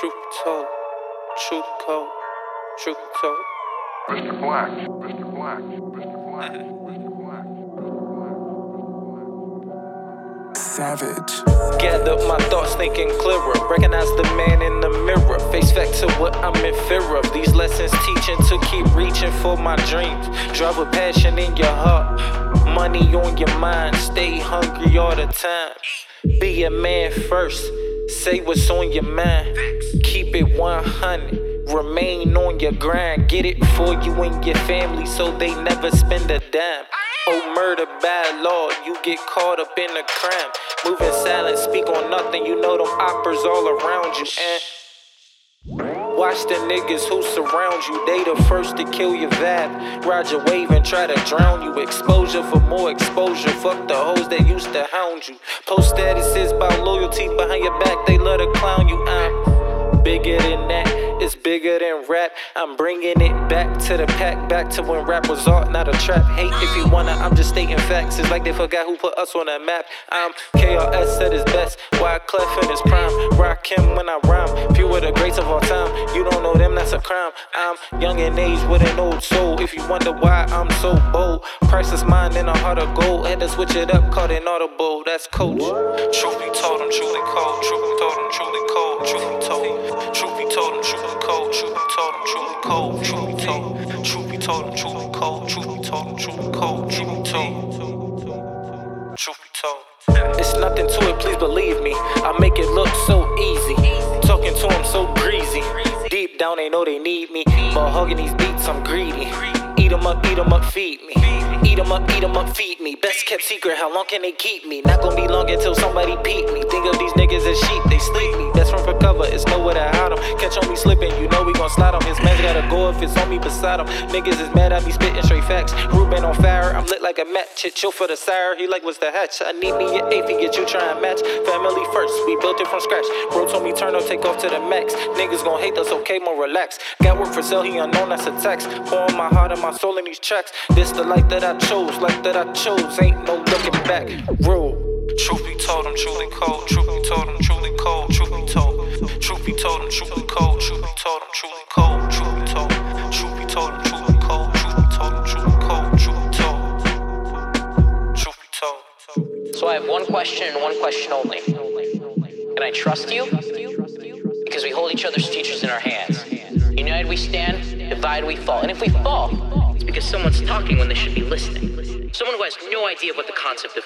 Truth told, truth cold, truth told. Mr. Black, Mr. Black, Mr. Black, Mr. Black. Savage. Gather my thoughts, thinking clearer. Recognize the man in the mirror. Face back to what I'm in fear of. These lessons teaching to keep reaching for my dreams. Drive with passion in your heart. Money on your mind. Stay hungry all the time. Be a man first. Say what's on your mind. Keep it 100. Remain on your grind. Get it for you and your family so they never spend a dime. Oh, murder, bad law, you get caught up in a crime. Moving silent, speak on nothing, you know them oppers all around you. And watch the niggas who surround you, they the first to kill your vibe. Your wave and try to drown you. Exposure for more exposure, fuck the hoes that used to hound you. Post statuses about loyalty behind your back, they love to clown rap. I'm bringing it back to the pack, back to when rap was art, not a trap. Hate if you wanna, I'm just stating facts. It's like they forgot who put us on the map. I'm KRS at his best, Wyclef in his prime. Rock him when I rhyme. Few of the greats crime. I'm young in age with an old soul. If you wonder why I'm so bold, priceless mind in a heart of gold. Had to switch it up, caught an audible. That's coach. Truth be told, I'm truly cold. Truth be told, I'm truly cold. Truth be told, truth be told, I'm truly cold. Truth be told, I'm truly cold. Truth be told, truth be told, I'm truly cold. Truth be told, I'm truly cold. Truth be told, truth be told. It's nothing to it, please believe me. Down, they know they need me. But hugging these beats, I'm greedy. Eat 'em up, eat 'em up, feed me. Eat 'em up, eat 'em up, feed me. Best kept secret, how long can they keep me? Not gonna be long until somebody peep me. Think of these niggas as beside him. Niggas is mad, I be spitting straight facts. Ruben on fire, I'm lit like a match. Chill for the sire, he like what's the hatch? I need me an eighth get you try and match. Family first, we built it from scratch. Bro told me turn up, take off to the max. Niggas gon' hate us, okay, more relax. Got work for sale, he unknown, that's a tax. Pouring my heart and my soul in these tracks. This the life that I chose, life that I chose. Ain't no looking back. Rule. Truth be told, I'm truly cold. Truth be told, I'm truly cold. Truth be told, truth be told, I'm truly cold. Truth be told, I'm truly cold. One question and one question only. Can I trust you? Because we hold each other's futures in our hands. United we stand, divided we fall. And if we fall, it's because someone's talking when they should be listening. Someone who has no idea what the concept of